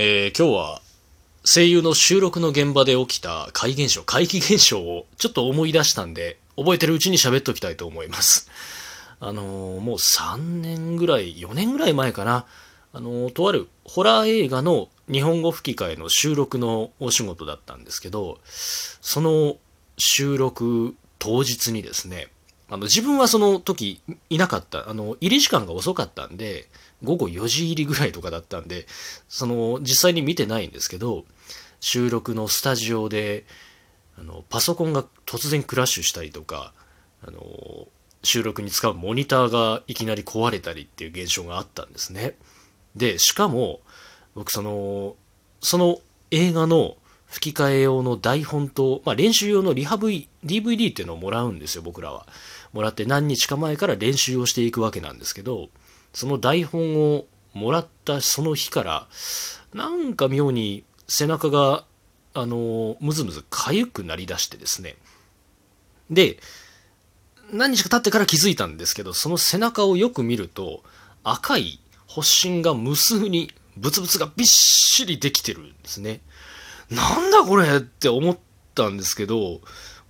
えー今日は声優の収録の現場で起きた怪現象、怪奇現象をちょっと思い出したんで、覚えてるうちに喋っときたいと思います。あのーもう3年ぐらい、4年ぐらい前かな。あのーとあるホラー映画の日本語吹き替えの収録のお仕事だったんですけど、その収録当日にですね、あの自分はその時いなかった。あの、入り時間が遅かったんで、午後4時入りぐらいとかだったんで、その実際に見てないんですけど、収録のスタジオで、あのパソコンが突然クラッシュしたりとか、あの収録に使うモニターがいきなり壊れたりっていう現象があったんですね。で、しかも、僕その、その映画の吹き替え用の台本と、まあ、練習用のリハ V、DVD っていうのをもらうんですよ、僕らは。もらって何日か前から練習をしていくわけなんですけど、その台本をもらったその日から、なんか妙に背中が、あの、むずむず痒くなりだしてですね。で、何日か経ってから気づいたんですけど、その背中をよく見ると、赤い発疹が無数に、ブツブツがびっしりできてるんですね。なんだこれって思ったんですけど、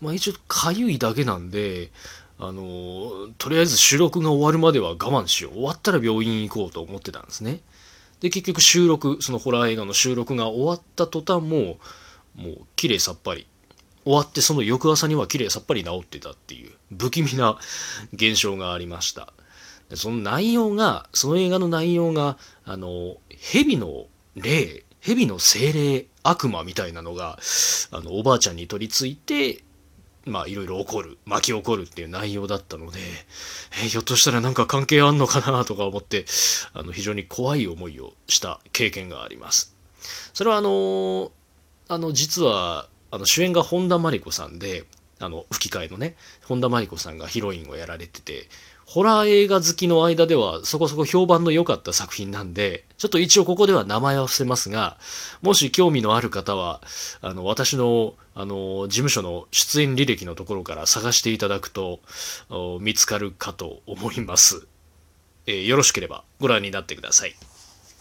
まあ一応痒いだけなんで、あの、とりあえず収録が終わるまでは我慢しよう。終わったら病院行こうと思ってたんですね。で、結局収録、そのホラー映画の収録が終わった途端も、もう綺麗さっぱり。終わってその翌朝には綺麗さっぱり治ってたっていう不気味な現象がありました。でその内容が、その映画の内容が、あの、蛇の霊、蛇の精霊、悪魔みたいなのが、あの、おばあちゃんに取り付いて、まあ、いろいろ起こる、巻き起こるっていう内容だったので、えひょっとしたらなんか関係あんのかなとか思って、あの、非常に怖い思いをした経験があります。それはあの、あの、実は、あの、主演が本田真理子さんで、あの、吹き替えのね、本田真理子さんがヒロインをやられてて、ホラー映画好きの間ではそこそこ評判の良かった作品なんで、ちょっと一応ここでは名前は伏せますが、もし興味のある方は、あの、私の、あの、事務所の出演履歴のところから探していただくと、見つかるかと思います。えーよろしければご覧になってください。